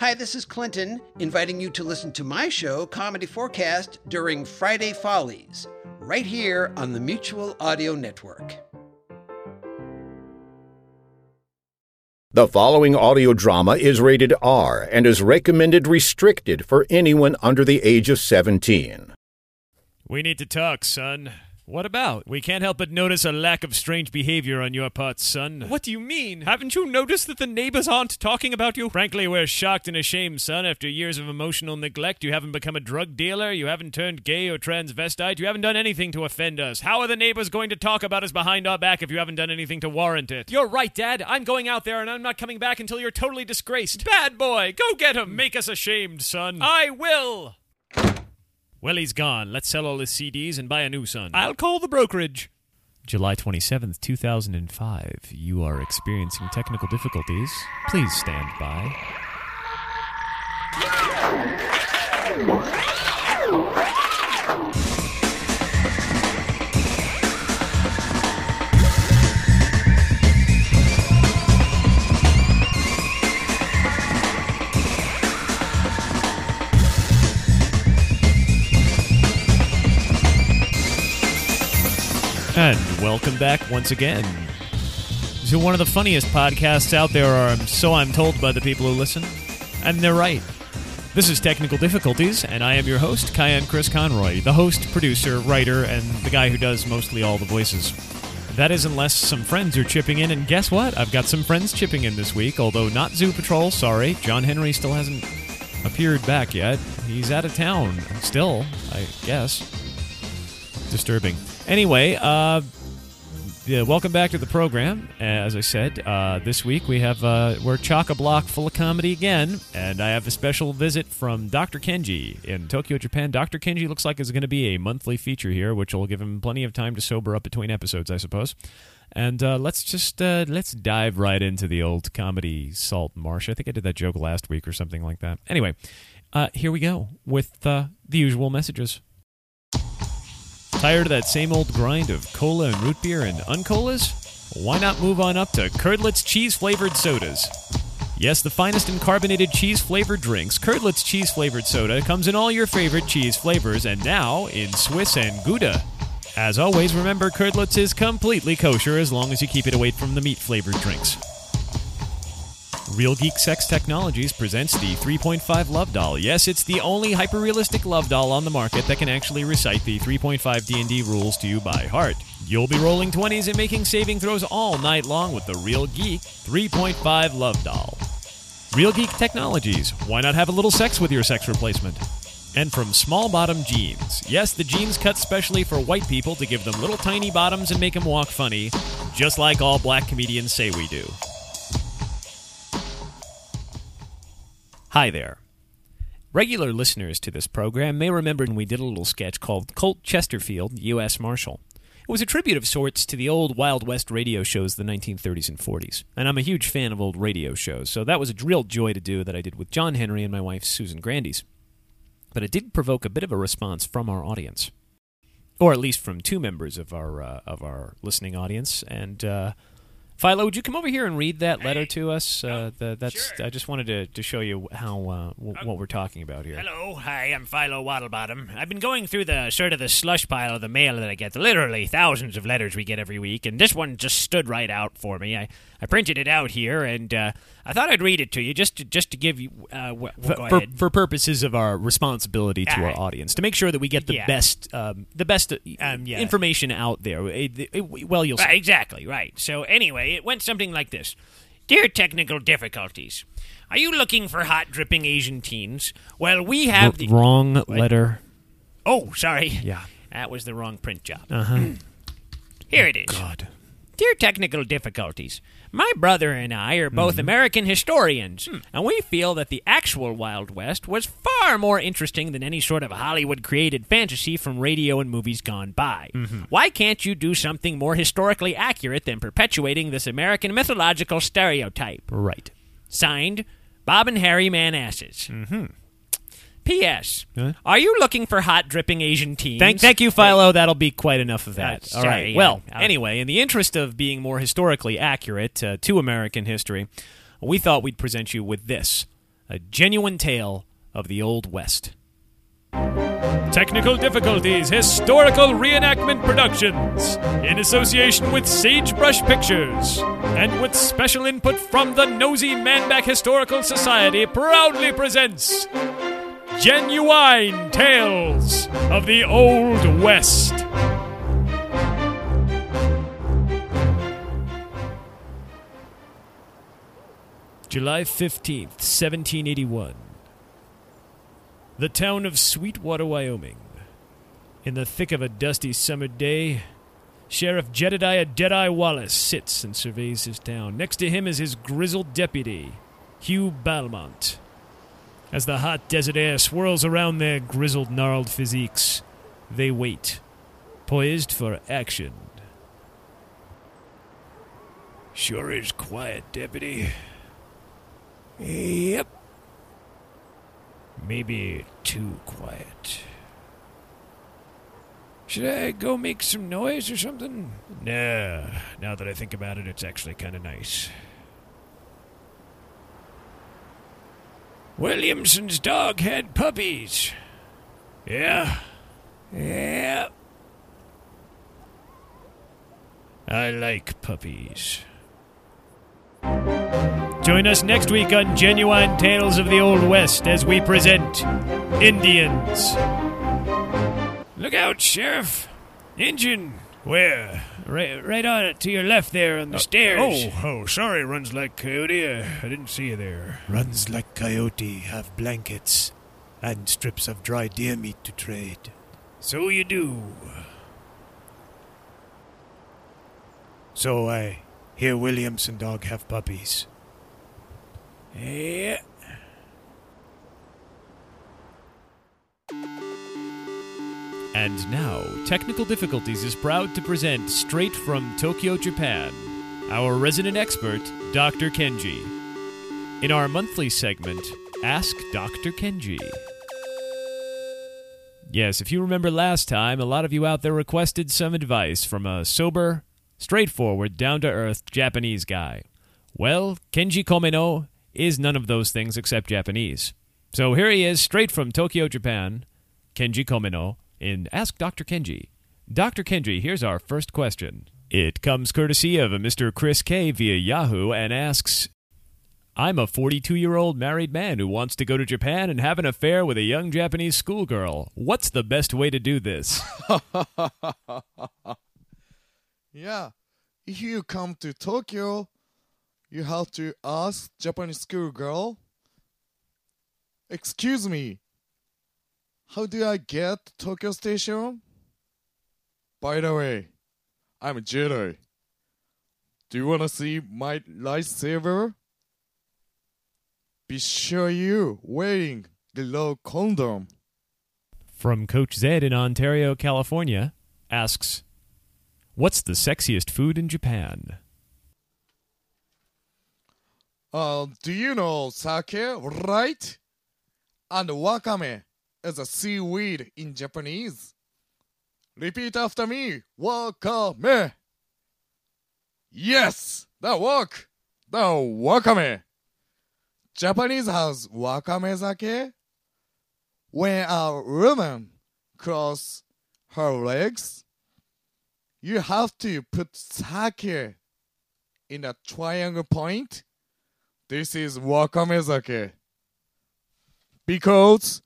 Hi, this is Clinton, inviting you to listen to my show, Comedy Forecast, during Friday Follies, right here on the Mutual Audio Network. The following audio drama is rated R and is recommended restricted for anyone under the age of 17. We need to talk, son. What about? We can't help but notice a lack of strange behavior on your part, son. What do you mean? Haven't you noticed that the neighbors aren't talking about you? Frankly, we're shocked and ashamed, son. After years of emotional neglect, you haven't become a drug dealer, you haven't turned gay or transvestite, you haven't done anything to offend us. How are the neighbors going to talk about us behind our back if you haven't done anything to warrant it? You're right, Dad. I'm going out there and I'm not coming back until you're totally disgraced. Bad boy! Go get him! Make us ashamed, son. I will! Well, he's gone. Let's sell all his CDs and buy a new son. I'll call the brokerage. July 27th, 2005. You are experiencing technical difficulties. Please stand by. And welcome back once again to one of the funniest podcasts out there, or so I'm told by the people who listen. And they're right. This is Technical Difficulties, and I am your host, Kyan Chris Conroy, the host, producer, writer, and the guy who does mostly all the voices. That is, unless some friends are chipping in, and guess what? I've got some friends chipping in this week, although not Zoo Patrol, sorry. John Henry still hasn't appeared back yet. He's out of town, still, I guess. Disturbing. Anyway, uh, yeah, welcome back to the program. As I said, uh, this week we have uh, we're chock a block full of comedy again, and I have a special visit from Dr. Kenji in Tokyo, Japan. Dr. Kenji looks like is going to be a monthly feature here, which will give him plenty of time to sober up between episodes, I suppose. And uh, let's just uh, let's dive right into the old comedy salt marsh. I think I did that joke last week or something like that. Anyway, uh, here we go with uh, the usual messages. Tired of that same old grind of cola and root beer and uncolas? Why not move on up to Curdlet's cheese flavored sodas? Yes, the finest in carbonated cheese flavored drinks, Curdlet's cheese flavored soda comes in all your favorite cheese flavors and now in Swiss and Gouda. As always, remember Curdlet's is completely kosher as long as you keep it away from the meat flavored drinks. Real Geek Sex Technologies presents the 3.5 Love Doll. Yes, it's the only hyper-realistic love doll on the market that can actually recite the 3.5 D&D rules to you by heart. You'll be rolling 20s and making saving throws all night long with the Real Geek 3.5 Love Doll. Real Geek Technologies. Why not have a little sex with your sex replacement? And from Small Bottom Jeans. Yes, the jeans cut specially for white people to give them little tiny bottoms and make them walk funny, just like all black comedians say we do. Hi there. Regular listeners to this program may remember when we did a little sketch called Colt Chesterfield, U.S. Marshal. It was a tribute of sorts to the old Wild West radio shows of the 1930s and 40s. And I'm a huge fan of old radio shows, so that was a real joy to do that I did with John Henry and my wife Susan Grandies. But it did provoke a bit of a response from our audience. Or at least from two members of our uh, of our listening audience, and uh, Philo, would you come over here and read that letter to us? Uh, the, that's sure. I just wanted to, to show you how uh, w- what we're talking about here. Hello, hi, I'm Philo Waddlebottom. I've been going through the sort of the slush pile of the mail that I get, literally thousands of letters we get every week, and this one just stood right out for me. I, I printed it out here, and uh, I thought I'd read it to you just to, just to give you. Uh, For, for, purposes of our responsibility to our audience, to make sure that we get the Yeah. best um, the best uh, Um, yeah. information out there. It- it- well, you'll see. Right, exactly, right. So, anyway, it went something like this Dear technical difficulties, are you looking for hot dripping Asian teens? Well, we have the. wrong letter. Oh, sorry. Yeah. That was the wrong print job. Uh huh. Here it is. God. Dear technical difficulties, my brother and I are both mm-hmm. American historians, hmm. and we feel that the actual Wild West was far more interesting than any sort of Hollywood created fantasy from radio and movies gone by. Mm-hmm. Why can't you do something more historically accurate than perpetuating this American mythological stereotype? Right. Signed, Bob and Harry Manasses. Mm-hmm. P.S. Huh? Are you looking for hot dripping Asian teens? Thank, thank you, Philo. That'll be quite enough of that. Uh, All sorry, right. yeah. Well, anyway, in the interest of being more historically accurate uh, to American history, we thought we'd present you with this a genuine tale of the Old West. Technical Difficulties Historical Reenactment Productions, in association with Sagebrush Pictures, and with special input from the Nosy Manback Historical Society, proudly presents Genuine Tales of the Old West. July 15th, 1781. The town of Sweetwater, Wyoming. In the thick of a dusty summer day, Sheriff Jedediah Deadeye Wallace sits and surveys his town. Next to him is his grizzled deputy, Hugh Balmont. As the hot desert air swirls around their grizzled, gnarled physiques, they wait, poised for action. Sure is quiet, deputy. Yep. Maybe too quiet. Should I go make some noise or something? Nah, now that I think about it, it's actually kind of nice. Williamson's dog had puppies. Yeah. Yeah. I like puppies. Join us next week on Genuine Tales of the Old West as we present Indians. Look out, Sheriff! Injun! Where? Right, right on it to your left there on the uh, stairs. Oh, oh, sorry, runs like coyote. I, I didn't see you there. Runs like coyote, have blankets and strips of dry deer meat to trade. So you do. So I hear Williamson dog have puppies. Yeah. And now, Technical Difficulties is proud to present straight from Tokyo, Japan, our resident expert, Dr. Kenji. In our monthly segment, Ask Dr. Kenji. Yes, if you remember last time, a lot of you out there requested some advice from a sober, straightforward, down to earth Japanese guy. Well, Kenji Komeno is none of those things except Japanese. So here he is, straight from Tokyo, Japan, Kenji Komeno, in Ask Dr. Kenji. Dr. Kenji, here's our first question. It comes courtesy of a Mr. Chris K via Yahoo and asks I'm a 42 year old married man who wants to go to Japan and have an affair with a young Japanese schoolgirl. What's the best way to do this? Yeah, if you come to Tokyo, you have to ask Japanese schoolgirl. Excuse me, how do I get to Tokyo Station? By the way, I'm a Jedi. Do you wanna see my lightsaber? Be sure you wearing the low condom. From Coach Zed in Ontario, California, asks What's the sexiest food in Japan? Uh, do you know sake, right? And wakame is a seaweed in Japanese. Repeat after me. Wakame. Yes, that work. The wakame. Japanese has wakame sake. When a woman cross her legs, you have to put sake in a triangle point. This is wakame sake. Because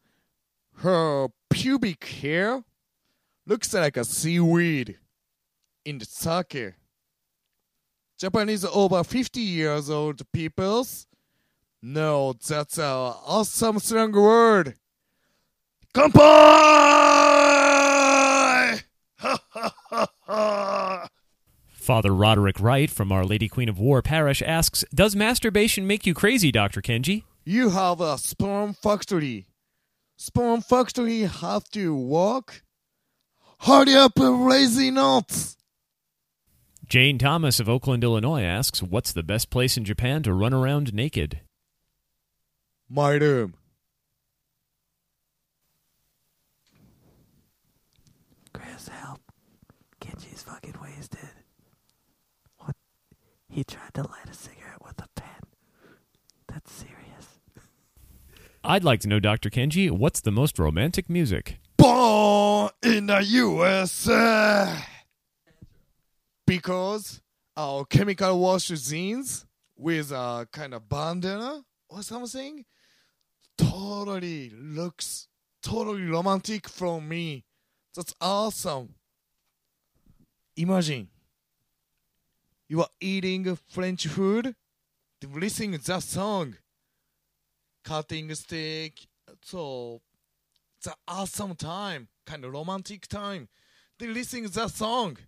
her pubic hair looks like a seaweed in the sake. Japanese over 50 years old peoples know that's an awesome slang word. Kanpai! Father Roderick Wright from Our Lady Queen of War Parish asks Does masturbation make you crazy, Dr. Kenji? You have a sperm factory. Sperm factory have to walk? Hurry up, lazy nuts! Jane Thomas of Oakland, Illinois asks What's the best place in Japan to run around naked? My room. Chris, help. Kenji's fucking wasted. What? He tried to light a cigarette with a pen. That's serious. I'd like to know, Dr. Kenji, what's the most romantic music? Born in the USA! Because our chemical wash jeans with a kind of bandana or something totally looks totally romantic from me. That's awesome. Imagine you are eating French food, listening that song, cutting steak. So it's an awesome time, kind of romantic time. Then listening that song,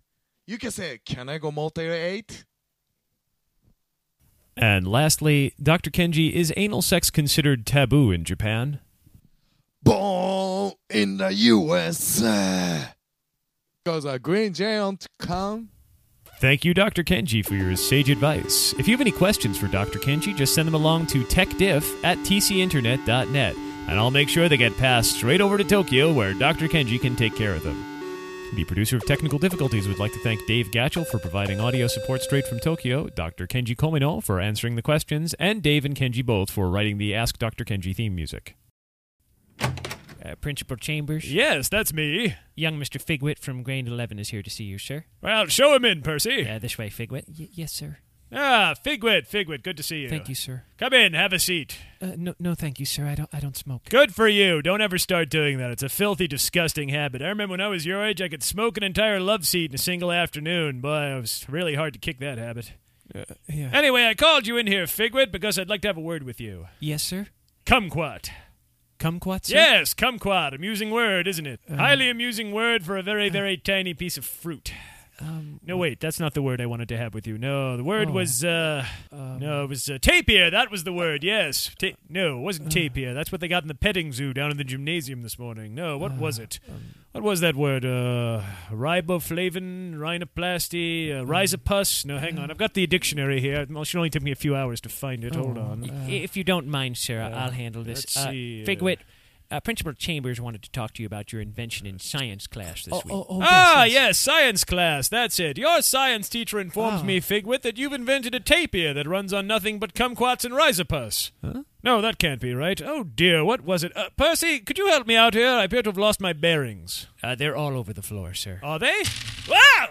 you can say, "Can I go Motel 8? And lastly, Dr. Kenji, is anal sex considered taboo in Japan? Born in the USA. Because a green giant come. Thank you, Dr. Kenji, for your sage advice. If you have any questions for Dr. Kenji, just send them along to techdiff at tcinternet.net, and I'll make sure they get passed straight over to Tokyo where Dr. Kenji can take care of them. The producer of Technical Difficulties would like to thank Dave Gatchell for providing audio support straight from Tokyo, Dr. Kenji Komino for answering the questions, and Dave and Kenji both for writing the Ask Dr. Kenji theme music. Uh, Principal Chambers. Yes, that's me. Young Mr. Figwit from Grade 11 is here to see you, sir. Well, show him in, Percy. Uh, this way, Figwit. Y- yes, sir. Ah, Figwit, Figwit, good to see you. Thank you, sir. Come in, have a seat. Uh, no, no, thank you, sir. I don't, I don't smoke. Good for you. Don't ever start doing that. It's a filthy, disgusting habit. I remember when I was your age, I could smoke an entire love seat in a single afternoon. Boy, it was really hard to kick that habit. Uh, yeah. Anyway, I called you in here, Figwit, because I'd like to have a word with you. Yes, sir. Kumquat. Kumquat, sir? Yes, kumquat. Amusing word, isn't it? Um, Highly amusing word for a very, very tiny piece of fruit. Um, No, wait, that's not the word I wanted to have with you. No, the word Oh. was, uh, um, no, it was uh, tapir. That was the word, yes. Ta- no, it wasn't tapir. That's what they got in the petting zoo down in the gymnasium this morning. No, what was it? what was that word? Uh, riboflavin, rhinoplasty, uh, rhizopus? No, hang on. I've got the dictionary here. It should only take me a few hours to find it. Hold Oh, on. I- if you don't mind, sir, uh, I'll handle this. let's Uh, see, uh, Figwit, uh, Principal Chambers wanted to talk to you about your invention in science class this Oh, week. ah, yes, science class. That's it. Your science teacher informs Ah. me, Figwit, that you've invented a tapir that runs on nothing but kumquats and rhizopus. Huh? No, that can't be right. Oh dear, what was it? Uh, Percy, could you help me out here? I appear to have lost my bearings. Uh, they're all over the floor, sir. Are they? Wow!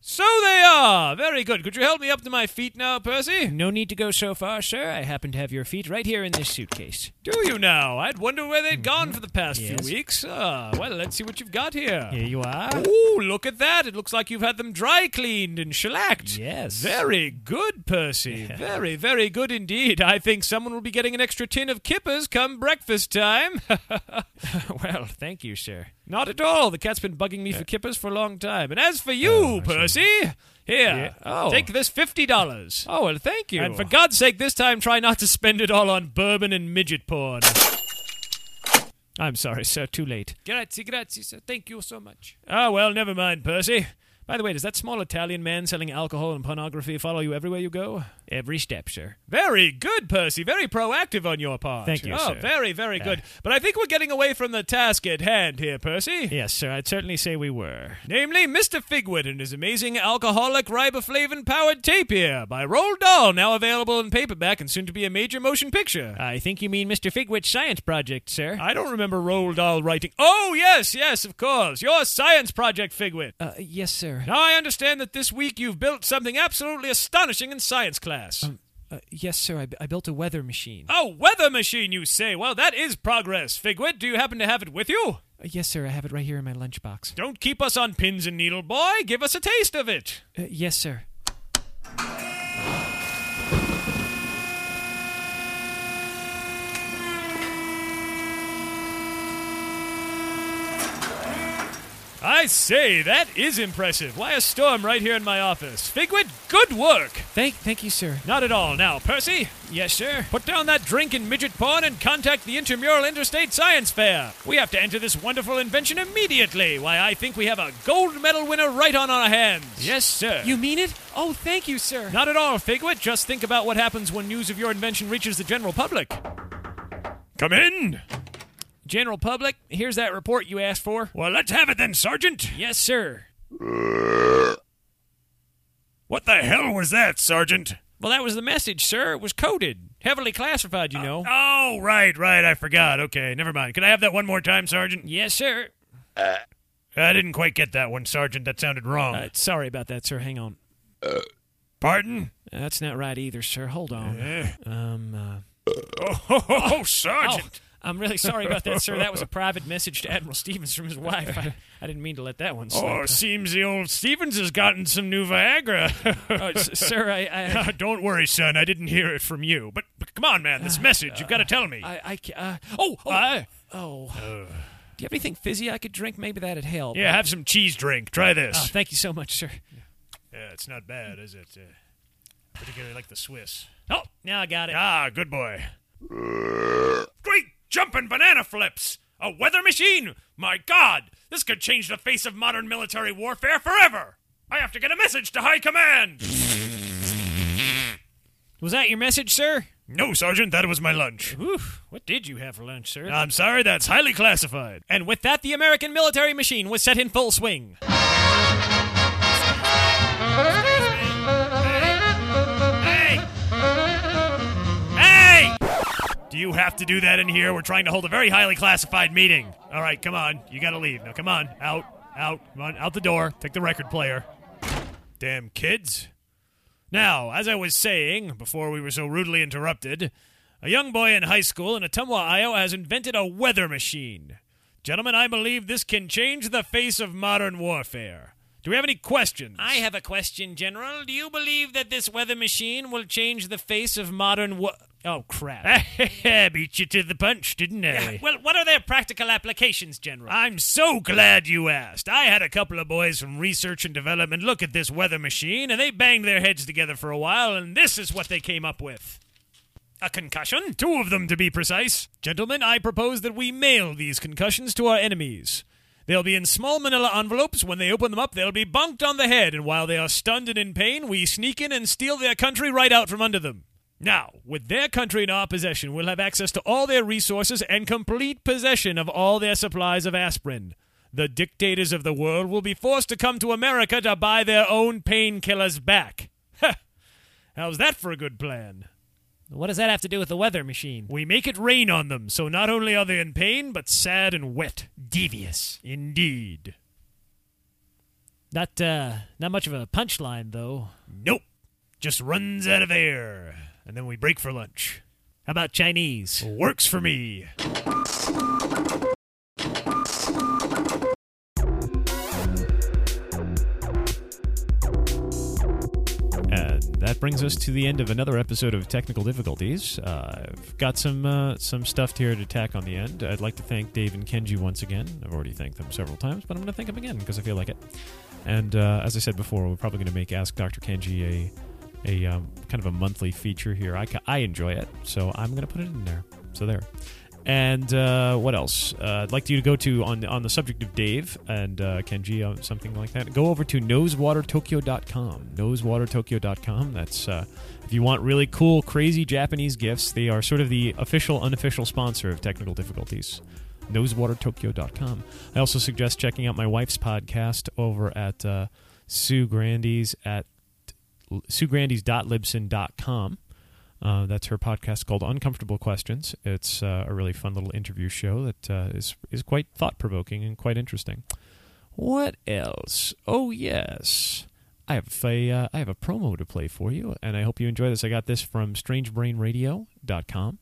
So they are. Very good. Could you help me up to my feet now, Percy? No need to go so far, sir. I happen to have your feet right here in this suitcase. Do you now? I'd wonder where they'd gone for the past Yes. few weeks. Ah, well, let's see what you've got here. Here you are. Ooh, look at that. It looks like you've had them dry cleaned and shellacked. Yes. Very good, Percy. Very, very good indeed. I think someone will be getting an extra tin of kippers come breakfast time. well, thank you, sir. Not at all. The cat's been bugging me for kippers for a long time. And as for you, Oh, Percy, here, Yeah. Oh. take this $50. Oh, well, thank you. And for God's sake, this time try not to spend it all on bourbon and midget porn. I'm sorry, sir. Too late. Grazie, grazie, sir. Thank you so much. Ah, well, never mind, Percy. By the way, does that small Italian man selling alcohol and pornography follow you everywhere you go? Every step, sir. Very good, Percy. Very proactive on your part. Thank you, sir. Oh, sir. very, very Uh, good. But I think we're getting away from the task at hand here, Percy. Yes, sir. I'd certainly say we were. Namely, Mr. Figwit and his amazing alcoholic riboflavin powered tapir by Roald Dahl, now available in paperback and soon to be a major motion picture. I think you mean Mr. Figwit's science project, sir. I don't remember Roald Dahl writing. Oh, yes, yes, of course. Your science project, Figwit. Uh, yes, sir. Now, I understand that this week you've built something absolutely astonishing in science class. Uh, yes, sir. I, I built a weather machine. A weather machine, you say? Well, that is progress. Figwit, do you happen to have it with you? Uh, yes, sir. I have it right here in my lunchbox. Don't keep us on pins and needle, boy. Give us a taste of it. Uh, yes, sir. I say, that is impressive. Why a storm right here in my office? Figwit, good work. Thank, thank you, sir. Not at all. Now, Percy, Yes, sir. put down that drink and midget porn and contact the Intramural Interstate Science Fair. We have to enter this wonderful invention immediately. Why, I think we have a gold medal winner right on our hands. Yes, sir. You mean it? Oh, thank you, sir. Not at all, Figwit. Just think about what happens when news of your invention reaches the general public. Come in. General public, here's that report you asked for. Well, let's have it then, Sergeant. Yes, sir. What the hell was that, Sergeant? Well, that was the message, sir. It was coded, heavily classified, you know. Oh, right, right. I forgot. Okay, never mind. Can I have that one more time, Sergeant? yes, sir. I didn't quite get that one, Sergeant. That sounded wrong. Uh, sorry about that, sir. Hang on. Pardon? That's not right either, sir. Hold on. Um, uh, Oh, oh, oh, Sergeant. Oh, I'm really sorry about that, sir. That was a private message to Admiral Stevens from his wife. I, I didn't mean to let that one slip. Oh, seems the old Stevens has gotten some new Viagra. Oh, s- sir, I, I, Don't worry, son. I didn't hear it from you. But, but come on, man. This message, you've got to tell me. I, I uh, oh, oh, I- oh. Do you have anything fizzy I could drink? Maybe that'd help. yeah, have some cheese drink. Try this. Oh, thank you so much, sir. yeah, it's not bad, is it? Uh, particularly like the Swiss. Oh, now I got it. Ah, good boy. Great jumping banana flips! A weather machine! My God, this could change the face of modern military warfare forever! I have to get a message to High Command! Was that your message, sir? no, Sergeant, that was my lunch. Whew, what did you have for lunch, sir? I'm sorry, that's highly classified. and with that, the American military machine was set in full swing. Do you have to do that in here? We're trying to hold a very highly classified meeting. All right, come on. You gotta leave. Now, come on. Out. Out. Come on. Out the door. Take the record player. Damn kids. Now, as I was saying before we were so rudely interrupted, a young boy in high school in Ottumwa, Iowa has invented a weather machine. Gentlemen, I believe this can change the face of modern warfare. Do we have any questions? I have a question, General. Do you believe that this weather machine will change the face of modern wa- Oh, crap. Beat you to the punch, didn't I? well, what are their practical applications, General? I'm so glad you asked. I had a couple of boys from research and development look at this weather machine, and they banged their heads together for a while, and this is what they came up with. A concussion? Two of them, to be precise. Gentlemen, I propose that we mail these concussions to our enemies. They'll be in small manila envelopes. When they open them up, they'll be bunked on the head, and while they are stunned and in pain, we sneak in and steal their country right out from under them. Now, with their country in our possession, we'll have access to all their resources and complete possession of all their supplies of aspirin. The dictators of the world will be forced to come to America to buy their own painkillers back. How's that for a good plan? What does that have to do with the weather machine? We make it rain on them, so not only are they in pain, but sad and wet. Devious. Indeed. Not, uh, not much of a punchline, though. Nope. Just runs out of air. And then we break for lunch. How about Chinese? Works for me. Brings us to the end of another episode of Technical Difficulties. Uh, I've got some uh, some stuff here to tack on the end. I'd like to thank Dave and Kenji once again. I've already thanked them several times, but I'm going to thank them again because I feel like it. And uh, as I said before, we're probably going to make Ask Dr. Kenji a a um, kind of a monthly feature here. I, ca- I enjoy it, so I'm going to put it in there. So there. And uh, what else? Uh, I'd like you to go to on on the subject of Dave and uh, Kenji, uh, something like that. Go over to nosewatertokyo.com. Nosewatertokyo.com. That's uh, if you want really cool, crazy Japanese gifts. They are sort of the official, unofficial sponsor of Technical Difficulties. Nosewatertokyo.com. I also suggest checking out my wife's podcast over at uh, Sue Grandy's at suegrandy's.libsyn.com. Uh, that's her podcast called Uncomfortable Questions. It's uh, a really fun little interview show that uh, is is quite thought provoking and quite interesting. What else? Oh yes, I have a uh, I have a promo to play for you, and I hope you enjoy this. I got this from StrangeBrainRadio.com,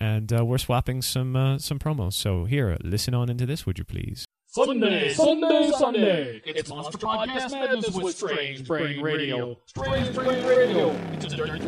and uh, we're swapping some uh, some promos. So here, listen on into this, would you please? Sunday, Sunday, Sunday. It's Monster Podcast Madness with Strange Brain Radio. Strange Brain Radio. It's a dirty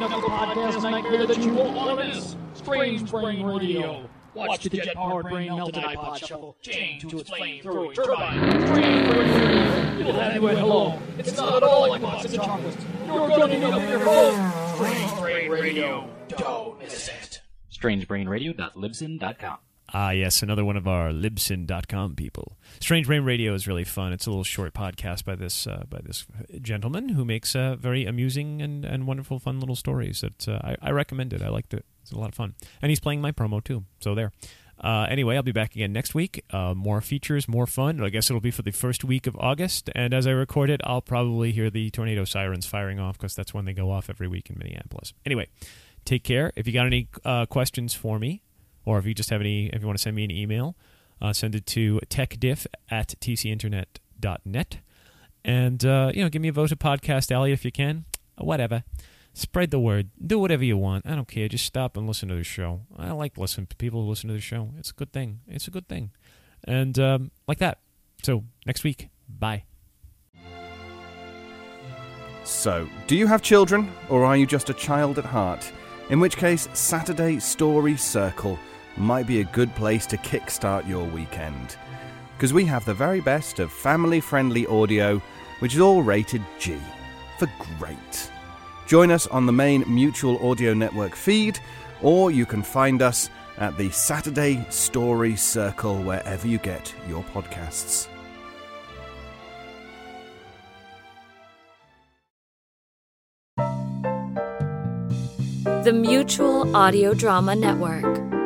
knuckle podcast nightmare that you won't want to miss. Strange Brain Radio. Watch the jet-powered brain melted iPod shuffle chained to its flame-throwing turbine. Strange Brain Radio. It'll have you hello. It's not at all like box of chocolates. You're gonna need up your phone. Strange Brain Radio. Don't miss it. strangebrainradio.libsyn.com. Ah, yes, another one of our Libsyn.com people. Strange Brain Radio is really fun. It's a little short podcast by this uh, by this gentleman who makes uh, very amusing and, and wonderful, fun little stories. That uh, I, I recommend it. I liked it. It's a lot of fun, and he's playing my promo too. So there. Uh, anyway, I'll be back again next week. Uh, more features, more fun. I guess it'll be for the first week of August. And as I record it, I'll probably hear the tornado sirens firing off because that's when they go off every week in Minneapolis. Anyway, take care. If you got any uh, questions for me, or if you just have any, if you want to send me an email, uh, send it to techdiff at tcinternet.net. And, uh, you know, give me a vote to Podcast Alley if you can. Whatever. Spread the word. Do whatever you want. I don't care. Just stop and listen to the show. I like listening to people who listen to the show. It's a good thing. It's a good thing. And um, like that. So, next week. Bye. So, do you have children, or are you just a child at heart? In which case, Saturday Story Circle might be a good place to kickstart your weekend. Because we have the very best of family friendly audio, which is all rated G for great. Join us on the main Mutual Audio Network feed, or you can find us at the Saturday Story Circle wherever you get your podcasts. The Mutual Audio Drama Network,